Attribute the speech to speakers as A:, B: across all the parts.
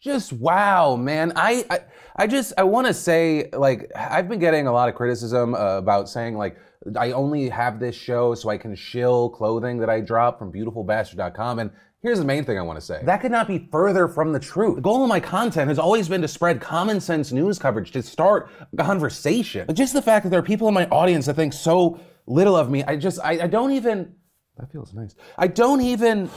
A: Just wow, man. I I, I just I want to say like I've been getting a lot of criticism uh, about saying like I only have this show so I can shill clothing that I drop from beautifulbastard.com and Here's the main thing I want to say. That could not be further from the truth. The goal of my content has always been to spread common sense news coverage, to start a conversation. But just the fact that there are people in my audience that think so little of me, I just, I, I don't even, that feels nice. I don't even,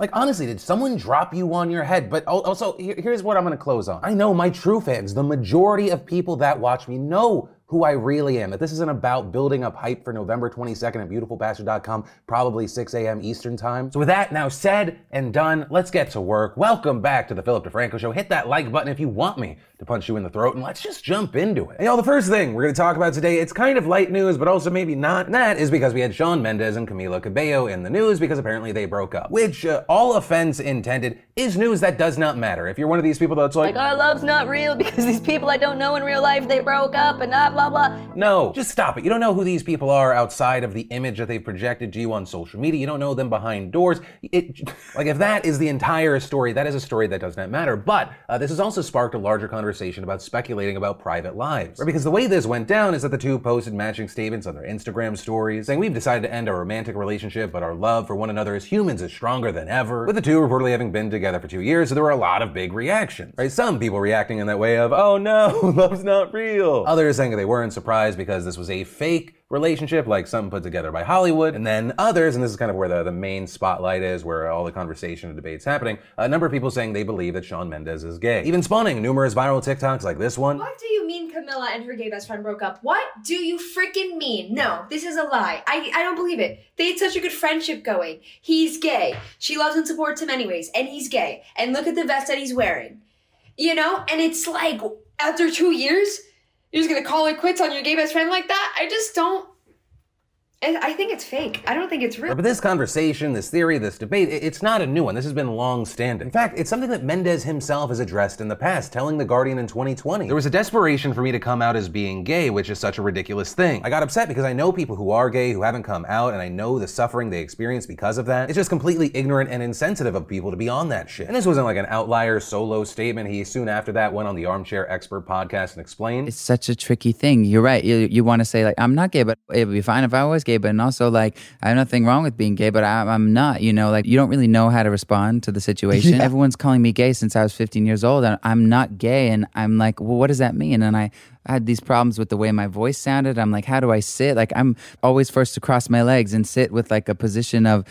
A: like honestly, did someone drop you on your head? But also, here's what I'm gonna close on. I know my true fans, the majority of people that watch me know who I really am. That this isn't about building up hype for November 22nd at beautifulbastard.com, probably 6 a.m. Eastern time. So with that now said and done, let's get to work. Welcome back to the Philip DeFranco Show. Hit that like button if you want me to punch you in the throat, and let's just jump into it. Y'all, the first thing we're gonna talk about today, it's kind of light news, but also maybe not. And that is because we had Shawn Mendes and Camila Cabello in the news because apparently they broke up. Which, uh, all offense intended, is news that does not matter. If you're one of these people that's like,
B: like our love's not real because these people I don't know in real life, they broke up and blah blah blah.
A: No, just stop it. You don't know who these people are outside of the image that they've projected to you on social media. You don't know them behind doors. It, like if that is the entire story, that is a story that does not matter. But uh, this has also sparked a larger conversation about speculating about private lives. Right? Because the way this went down is that the two posted matching statements on their Instagram stories saying we've decided to end our romantic relationship, but our love for one another as humans is stronger than ever. With the two reportedly having been together for two years, so there were a lot of big reactions. Right? Some people reacting in that way of, oh no, love's not real. Others saying they weren't surprised because this was a fake relationship, like something put together by Hollywood. And then others, and this is kind of where the, the main spotlight is, where all the conversation and debate's happening, a number of people saying they believe that Shawn Mendes is gay. Even spawning numerous viral TikToks like this one.
C: What do you mean Camila and her gay best friend broke up? What do you freaking mean? No, this is a lie. I, I don't believe it. They had such a good friendship going. He's gay. She loves and supports him anyways, and he's gay. And look at the vest that he's wearing. You know? And it's like, after two years, you're just gonna call it quits on your gay best friend like that? I just don't I think it's fake. I don't think it's real.
A: But this conversation, this theory, this debate, it's not a new one. This has been long standing. In fact, it's something that Mendes himself has addressed in the past, telling The Guardian in 2020. There was a desperation for me to come out as being gay, which is such a ridiculous thing. I got upset because I know people who are gay who haven't come out, and I know the suffering they experience because of that. It's just completely ignorant and insensitive of people to be on that shit. And this wasn't like an outlier solo statement. He soon after that went on the Armchair Expert podcast and explained.
D: It's such a tricky thing. You're right. You, you want to say, like, I'm not gay, but it would be fine if I was gay, but and also like I have nothing wrong with being gay, but I, am not. You know, like you don't really know how to respond to the situation. Yeah. Everyone's calling me gay since I was 15 years old, and I'm not gay. And I'm like, well, what does that mean? And I, I had these problems with the way my voice sounded. I'm like, how do I sit? Like I'm always first to cross my legs and sit with like a position of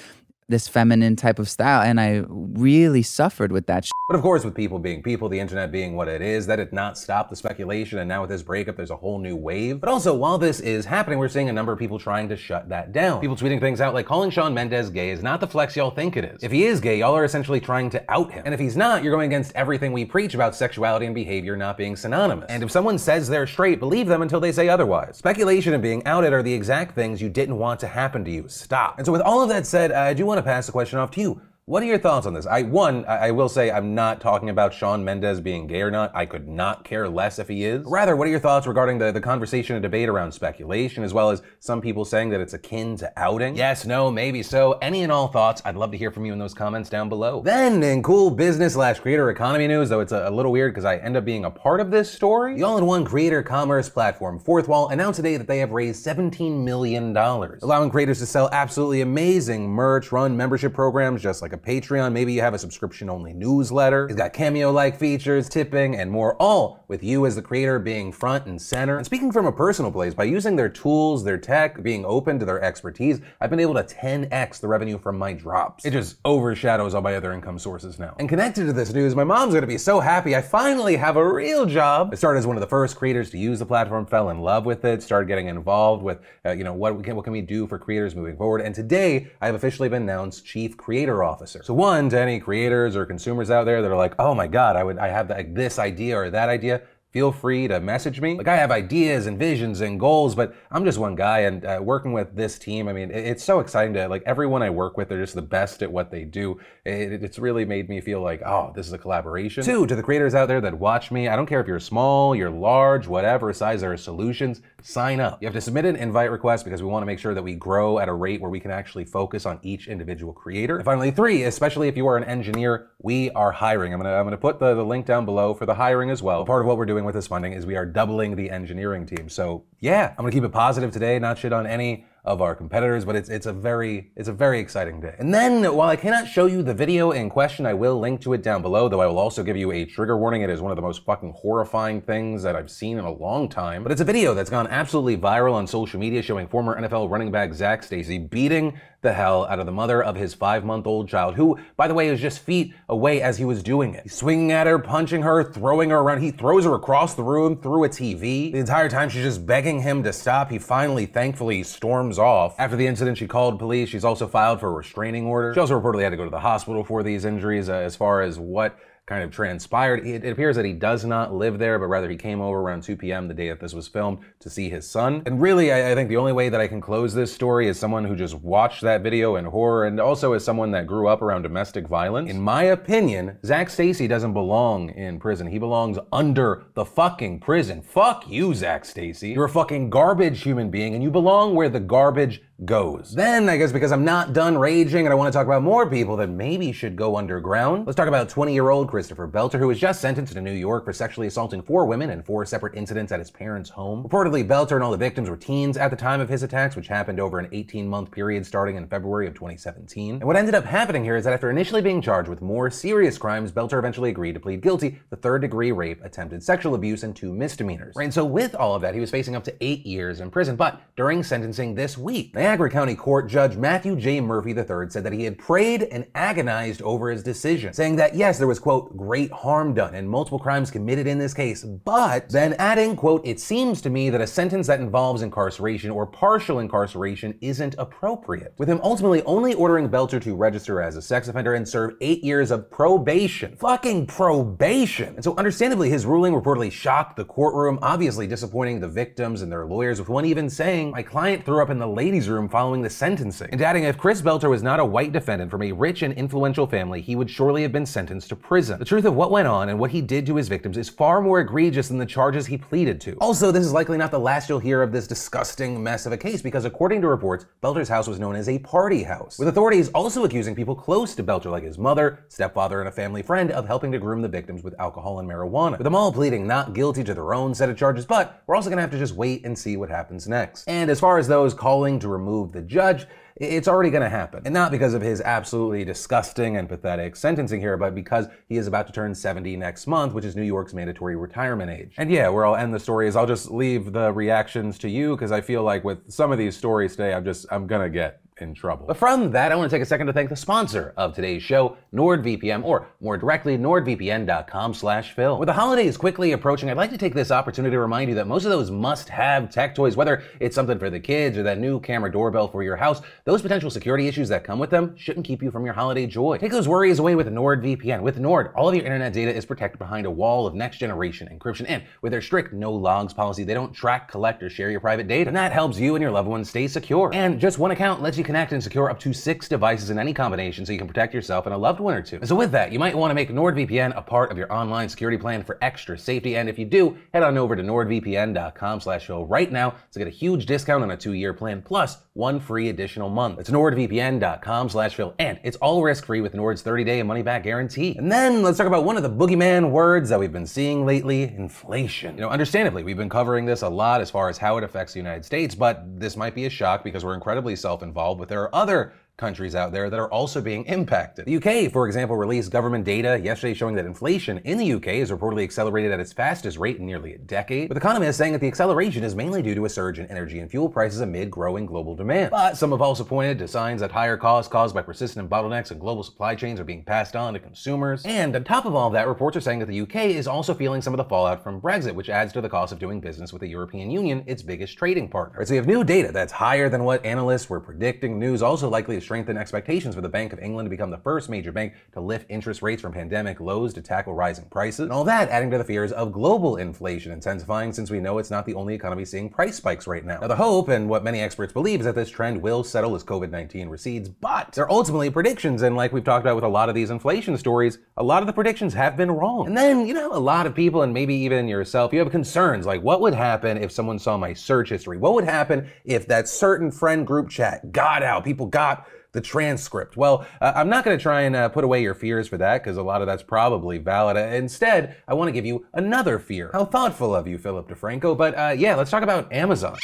D: this feminine type of style and i really suffered with that
A: but of course with people being people the internet being what it is that did not stop the speculation and now with this breakup there's a whole new wave. But also while this is happening we're seeing a number of people trying to shut that down. People tweeting things out like calling Shawn Mendes gay is not the flex y'all think it is. If he is gay y'all are essentially trying to out him. And if he's not you're going against everything we preach about sexuality and behavior not being synonymous. And if someone says they're straight believe them until they say otherwise. Speculation and being outed are the exact things you didn't want to happen to you. Stop. And so with all of that said uh, i do want to pass the question off to you. What are your thoughts on this? I one, I, will say I'm not talking about Shawn Mendes being gay or not. I could not care less if he is. Rather, what are your thoughts regarding the, the conversation and debate around speculation, as well as some people saying that it's akin to outing? Yes, no, maybe so. Any and all thoughts, I'd love to hear from you in those comments down below. Then, in cool business slash creator economy news, though it's a, a little weird because I end up being a part of this story, the all-in-one creator commerce platform Fourthwall announced today that they have raised $17 million, allowing creators to sell absolutely amazing merch, run membership programs just like a Patreon, maybe you have a subscription only newsletter. It's got cameo like features, tipping, and more, all with you as the creator being front and center. And speaking from a personal place, by using their tools, their tech, being open to their expertise, I've been able to 10x the revenue from my drops. It just overshadows all my other income sources now. And connected to this news, my mom's gonna be so happy I finally have a real job. I started as one of the first creators to use the platform, fell in love with it, started getting involved with, uh, you know, what, can, what can we do for creators moving forward. And today, I have officially been announced Chief Creator Officer. So one, to any creators or consumers out there that are like, oh my God, I would, I have this idea or that idea feel free to message me. Like, I have ideas and visions and goals, but I'm just one guy. And uh, working with this team, I mean, it- it's so exciting to, like, everyone I work with, they're just the best at what they do. It, it's really made me feel like, oh, this is a collaboration. Two, to the creators out there that watch me, I don't care if you're small, you're large, whatever size, there are solutions, sign up. You have to submit an invite request because we want to make sure that we grow at a rate where we can actually focus on each individual creator. And finally, three, especially if you are an engineer, we are hiring. I'm gonna I'm gonna put the, the link down below for the hiring as well. Part of what we're doing with this funding is we are doubling the engineering team. So yeah, I'm gonna keep it positive today, not shit on any of our competitors, but it's it's a very it's a very exciting day. And then while I cannot show you the video in question, I will link to it down below, though I will also give you a trigger warning. It is one of the most fucking horrifying things that I've seen in a long time. But it's a video that's gone absolutely viral on social media showing former NFL running back Zac Stacy beating the hell out of the mother of his five month old child, who, by the way, is just feet away as he was doing it. He's swinging at her, punching her, throwing her around. He throws her across the room through a TV. The entire time she's just begging him to stop. He finally, thankfully, storms off. After the incident, she called police. She's also filed for a restraining order. She also reportedly had to go to the hospital for these injuries. Uh, as far as what kind of transpired. It, appears that he does not live there, but rather he came over around 2 p.m. the day that this was filmed to see his son. And really, I, I think the only way that I can close this story is someone who just watched that video in horror and also as someone that grew up around domestic violence. In my opinion, Zac Stacy doesn't belong in prison. He belongs under the fucking prison. Fuck you, Zac Stacy. You're a fucking garbage human being and you belong where the garbage goes. Then, I guess because I'm not done raging and I want to talk about more people that maybe should go underground, let's talk about 20 year old Christopher Belter, who was just sentenced in New York for sexually assaulting four women in four separate incidents at his parents' home. Reportedly, Belter and all the victims were teens at the time of his attacks, which happened over an 18 month period starting in February of 2017. And what ended up happening here is that after initially being charged with more serious crimes, Belter eventually agreed to plead guilty to third degree rape, attempted sexual abuse, and two misdemeanors. Right, and so with all of that, he was facing up to eight years in prison. But during sentencing this week, Niagara County Court Judge Matthew J. Murphy III said that he had prayed and agonized over his decision, saying that yes, there was, quote, great harm done and multiple crimes committed in this case, but then adding, quote, it seems to me that a sentence that involves incarceration or partial incarceration isn't appropriate. With him ultimately only ordering Belcher to register as a sex offender and serve eight years of probation. Fucking probation. And so understandably, his ruling reportedly shocked the courtroom, obviously disappointing the victims and their lawyers, with one even saying, my client threw up in the ladies' room following the sentencing. And adding, if Chris Belter was not a white defendant from a rich and influential family, he would surely have been sentenced to prison. The truth of what went on and what he did to his victims is far more egregious than the charges he pleaded to. Also, this is likely not the last you'll hear of this disgusting mess of a case because according to reports, Belter's house was known as a party house, with authorities also accusing people close to Belter like his mother, stepfather, and a family friend of helping to groom the victims with alcohol and marijuana. With them all pleading not guilty to their own set of charges, but we're also gonna have to just wait and see what happens next. And as far as those calling to remove the judge, it's already going to happen. And not because of his absolutely disgusting and pathetic sentencing here, but because he is about to turn 70 next month, which is New York's mandatory retirement age. And yeah, where I'll end the story is I'll just leave the reactions to you because I feel like with some of these stories today, I'm just, I'm going to get in trouble. But from that, I want to take a second to thank the sponsor of today's show, NordVPN, or more directly, nordvpn.com slash Phil. With the holidays quickly approaching, I'd like to take this opportunity to remind you that most of those must-have tech toys, whether it's something for the kids or that new camera doorbell for your house, those potential security issues that come with them shouldn't keep you from your holiday joy. Take those worries away with NordVPN. With Nord, all of your internet data is protected behind a wall of next-generation encryption, and with their strict no logs policy, they don't track, collect, or share your private data. And that helps you and your loved ones stay secure. And just one account lets you connect and secure up to six devices in any combination so you can protect yourself and a loved one or two. So with that, you might want to make NordVPN a part of your online security plan for extra safety. And if you do, head on over to nordvpn.com slash show right now to get a huge discount on a two-year plan plus one free additional month. It's nordvpn.com slash Phil. And it's all risk-free with Nord's 30-day money-back guarantee. And then let's talk about one of the boogeyman words that we've been seeing lately, inflation. You know, understandably, we've been covering this a lot as far as how it affects the United States, but this might be a shock because we're incredibly self-involved, but there are other countries out there that are also being impacted. The UK, for example, released government data yesterday showing that inflation in the UK is reportedly accelerated at its fastest rate in nearly a decade, with economists saying that the acceleration is mainly due to a surge in energy and fuel prices amid growing global demand. But some have also pointed to signs that higher costs caused by persistent bottlenecks in global supply chains are being passed on to consumers. And on top of all of that, reports are saying that the UK is also feeling some of the fallout from Brexit, which adds to the cost of doing business with the European Union, its biggest trading partner. So we have new data that's higher than what analysts were predicting. News also likely to strengthen expectations for the Bank of England to become the first major bank to lift interest rates from pandemic lows to tackle rising prices. And all that adding to the fears of global inflation intensifying since we know it's not the only economy seeing price spikes right now. Now, the hope and what many experts believe is that this trend will settle as COVID 19 recedes, but they're ultimately predictions. And like we've talked about with a lot of these inflation stories, a lot of the predictions have been wrong. And then, you know, a lot of people, and maybe even yourself, you have concerns like what would happen if someone saw my search history? What would happen if that certain friend group chat got out? People got the transcript. Well, uh, I'm not going to try and uh, put away your fears for that because a lot of that's probably valid. Uh, instead, I want to give you another fear. How thoughtful of you, Philip DeFranco. But uh, yeah, let's talk about Amazon.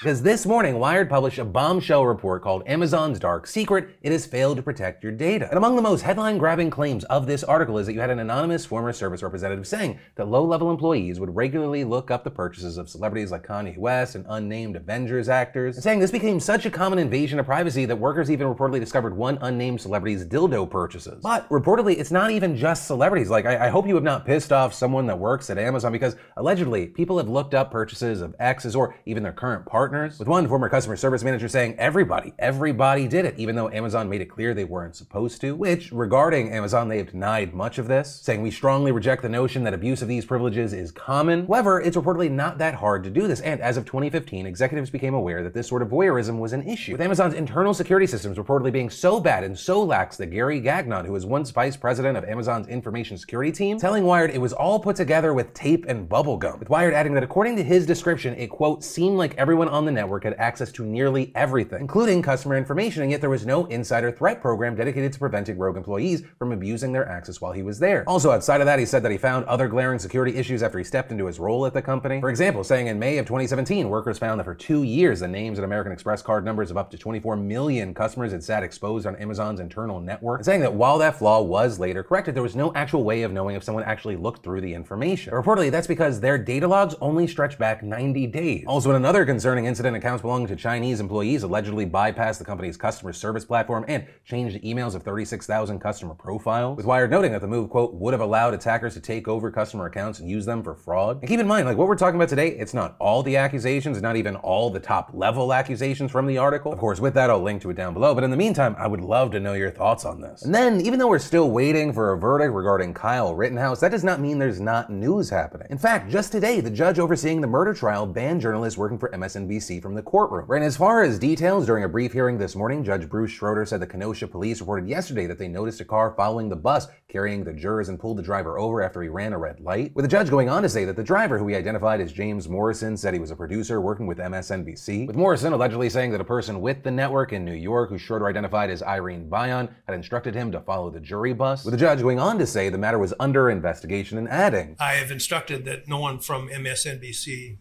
A: Because this morning, Wired published a bombshell report called Amazon's Dark Secret It Has Failed to Protect Your Data. And among the most headline grabbing claims of this article is that you had an anonymous former service representative saying that low level employees would regularly look up the purchases of celebrities like Kanye West and unnamed Avengers actors, and saying this became such a common invasion of privacy that workers even reportedly discovered one unnamed celebrity's dildo purchases. But reportedly, it's not even just celebrities. Like, I, I hope you have not pissed off someone that works at Amazon because allegedly people have looked up purchases of exes or even their current partner partners, with one former customer service manager saying everybody, everybody did it, even though Amazon made it clear they weren't supposed to, which, regarding Amazon, they have denied much of this, saying we strongly reject the notion that abuse of these privileges is common. However, it's reportedly not that hard to do this, and as of 2015, executives became aware that this sort of voyeurism was an issue, with Amazon's internal security systems reportedly being so bad and so lax that Gary Gagnon, who was once vice president of Amazon's information security team, telling Wired it was all put together with tape and bubblegum, with Wired adding that according to his description, it quote, seemed like everyone on the network had access to nearly everything, including customer information, and yet there was no insider threat program dedicated to preventing rogue employees from abusing their access while he was there. Also, outside of that, he said that he found other glaring security issues after he stepped into his role at the company. For example, saying in May of 2017, workers found that for two years, the names and American Express card numbers of up to 24 million customers had sat exposed on Amazon's internal network, saying that while that flaw was later corrected, there was no actual way of knowing if someone actually looked through the information. Reportedly, that's because their data logs only stretch back 90 days. Also, in another concerning incident, accounts belonging to Chinese employees allegedly bypassed the company's customer service platform and changed emails of 36,000 customer profiles. With Wired noting that the move, quote, would have allowed attackers to take over customer accounts and use them for fraud. And keep in mind, like what we're talking about today, it's not all the accusations, not even all the top level accusations from the article. Of course, with that, I'll link to it down below. But in the meantime, I would love to know your thoughts on this. And then, even though we're still waiting for a verdict regarding Kyle Rittenhouse, that does not mean there's not news happening. In fact, just today, the judge overseeing the murder trial banned journalists working for MSNBC from the courtroom. And as far as details, during a brief hearing this morning, Judge Bruce Schroeder said the Kenosha police reported yesterday that they noticed a car following the bus carrying the jurors and pulled the driver over after he ran a red light. With the judge going on to say that the driver, who he identified as James Morrison, said he was a producer working with MSNBC. With Morrison allegedly saying that a person with the network in New York, who Schroeder identified as Irene Byon, had instructed him to follow the jury bus. With the judge going on to say the matter was under investigation and adding,
E: I have instructed that no one from MSNBC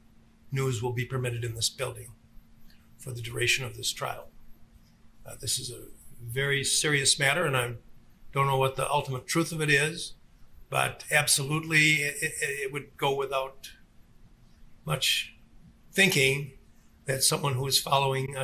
E: News will be permitted in this building for the duration of this trial. Uh, this is a very serious matter, and I don't know what the ultimate truth of it is, but absolutely it, it, it would go without much thinking that someone who is following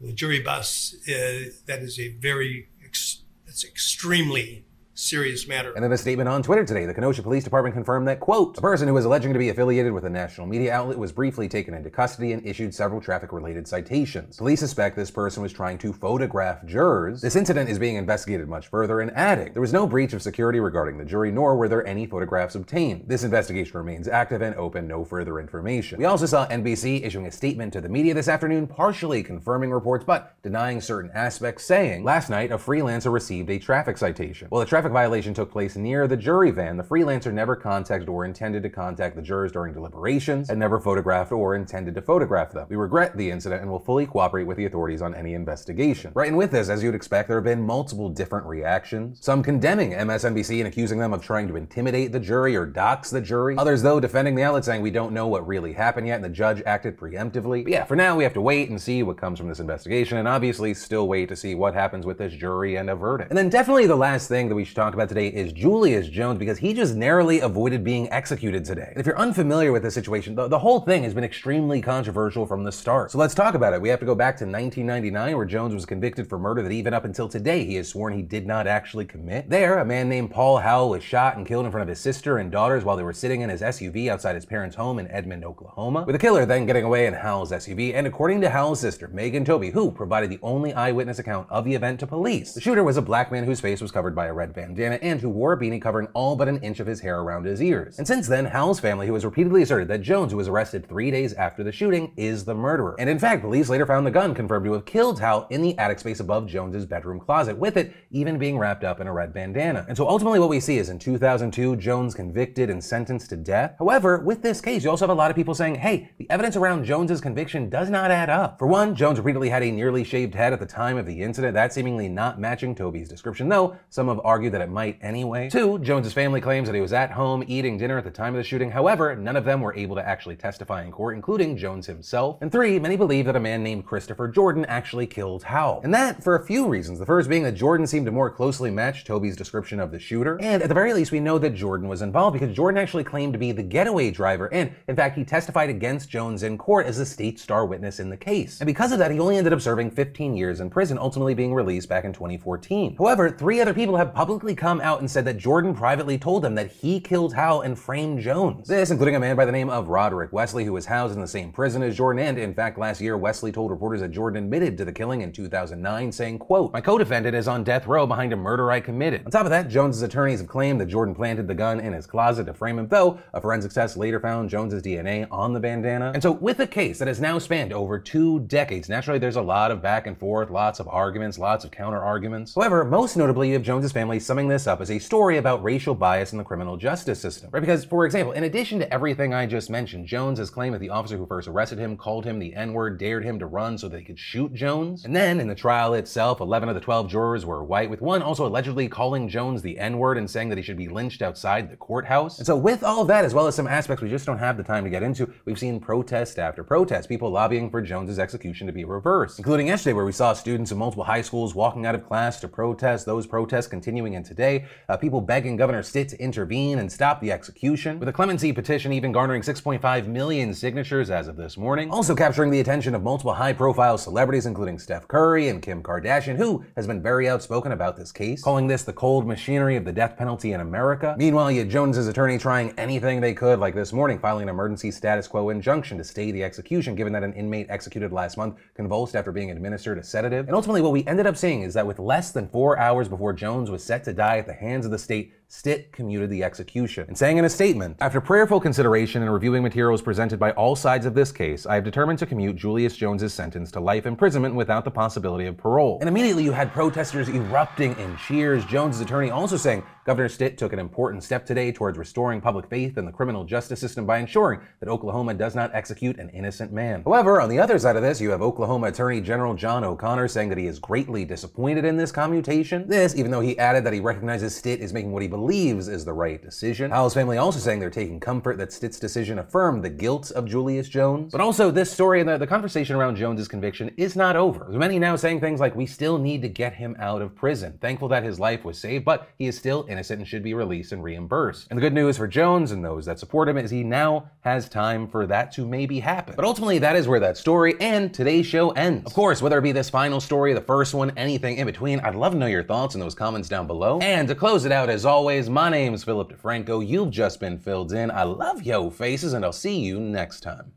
E: the jury bus, uh, that is a very, ex- it's extremely serious matter.
A: And in a statement on Twitter today, the Kenosha Police Department confirmed that, quote, a person who was alleging to be affiliated with a national media outlet was briefly taken into custody and issued several traffic related citations. Police suspect this person was trying to photograph jurors. This incident is being investigated much further and adding, there was no breach of security regarding the jury, nor were there any photographs obtained. This investigation remains active and open, no further information. We also saw NBC issuing a statement to the media this afternoon, partially confirming reports but denying certain aspects, saying, last night a freelancer received a traffic citation. Well, the traffic traffic violation took place near the jury van, the freelancer never contacted or intended to contact the jurors during deliberations and never photographed or intended to photograph them. We regret the incident and will fully cooperate with the authorities on any investigation. Right, and with this, as you'd expect, there have been multiple different reactions. Some condemning MSNBC and accusing them of trying to intimidate the jury or dox the jury. Others, though, defending the outlet saying we don't know what really happened yet and the judge acted preemptively. But yeah, for now, we have to wait and see what comes from this investigation and obviously still wait to see what happens with this jury and a verdict. And then definitely the last thing that we should talk about today is Julius Jones because he just narrowly avoided being executed today. And if you're unfamiliar with this situation, the, the whole thing has been extremely controversial from the start. So let's talk about it. We have to go back to 1999 where Jones was convicted for murder that even up until today he has sworn he did not actually commit. There, a man named Paul Howell was shot and killed in front of his sister and daughters while they were sitting in his SUV outside his parents' home in Edmond, Oklahoma, with the killer then getting away in Howell's SUV. And according to Howell's sister, Megan Tobey, who provided the only eyewitness account of the event to police, the shooter was a black man whose face was covered by a red bandana and who wore a beanie covering all but an inch of his hair around his ears. And since then, Howell's family, who has repeatedly asserted that Jones, who was arrested three days after the shooting, is the murderer. And in fact, police later found the gun confirmed to have killed Howell in the attic space above Jones's bedroom closet, with it even being wrapped up in a red bandana. And so ultimately what we see is in 2002, Jones convicted and sentenced to death. However, with this case, you also have a lot of people saying, hey, the evidence around Jones's conviction does not add up. For one, Jones repeatedly had a nearly shaved head at the time of the incident, that seemingly not matching Tobey's description, though some have argued that it might anyway. Two, Jones's family claims that he was at home eating dinner at the time of the shooting. However, none of them were able to actually testify in court, including Jones himself. And three, many believe that a man named Christopher Jordan actually killed Howell. And that for a few reasons. The first being that Jordan seemed to more closely match Tobey's description of the shooter. And at the very least, we know that Jordan was involved because Jordan actually claimed to be the getaway driver. And in fact, he testified against Jones in court as the state star witness in the case. And because of that, he only ended up serving 15 years in prison, ultimately being released back in 2014. However, three other people have publicly come out and said that Jordan privately told them that he killed Howell and framed Jones. This, including a man by the name of Roderick Wesley, who was housed in the same prison as Jordan. And in fact, last year, Wesley told reporters that Jordan admitted to the killing in 2009, saying, quote, My co-defendant is on death row behind a murder I committed. On top of that, Jones's attorneys have claimed that Jordan planted the gun in his closet to frame him, though a forensic test later found Jones's DNA on the bandana. And so with a case that has now spanned over two decades, naturally there's a lot of back and forth, lots of arguments, lots of counter arguments. However, most notably, you have Jones's family summing this up as a story about racial bias in the criminal justice system. Right? Because, for example, in addition to everything I just mentioned, Jones has claimed that the officer who first arrested him called him the N-word, dared him to run so they could shoot Jones. And then in the trial itself, 11 of the 12 jurors were white, with one also allegedly calling Jones the N-word and saying that he should be lynched outside the courthouse. And so with all of that, as well as some aspects we just don't have the time to get into, we've seen protest after protest, people lobbying for Jones's execution to be reversed, including yesterday where we saw students in multiple high schools walking out of class to protest, those protests continuing in today, uh, people begging Governor Stitt to intervene and stop the execution, with a clemency petition even garnering 6.5 million signatures as of this morning, also capturing the attention of multiple high-profile celebrities including Steph Curry and Kim Kardashian, who has been very outspoken about this case, calling this the cold machinery of the death penalty in America. Meanwhile, had Jones's attorney trying anything they could, like this morning, filing an emergency status quo injunction to stay the execution, given that an inmate executed last month convulsed after being administered a sedative. And ultimately, what we ended up seeing is that with less than four hours before Jones was set to die at the hands of the state, Stitt commuted the execution and saying in a statement, After prayerful consideration and reviewing materials presented by all sides of this case, I have determined to commute Julius Jones's sentence to life imprisonment without the possibility of parole. And immediately you had protesters erupting in cheers. Jones's attorney also saying Governor Stitt took an important step today towards restoring public faith in the criminal justice system by ensuring that Oklahoma does not execute an innocent man. However, on the other side of this, you have Oklahoma Attorney General John O'Connor saying that he is greatly disappointed in this commutation. This, even though he added that he recognizes Stitt is making what he believes is the right decision. Howell's family also saying they're taking comfort that Stitt's decision affirmed the guilt of Julius Jones. But also, this story and the, the conversation around Jones's conviction is not over. With many now saying things like, we still need to get him out of prison. Thankful that his life was saved, but he is still innocent and should be released and reimbursed. And the good news for Jones and those that support him is he now has time for that to maybe happen. But ultimately, that is where that story and today's show ends. Of course, whether it be this final story, the first one, anything in between, I'd love to know your thoughts in those comments down below. And to close it out, as always, my name is Philip DeFranco. You've just been filled in. I love yo faces, and I'll see you next time.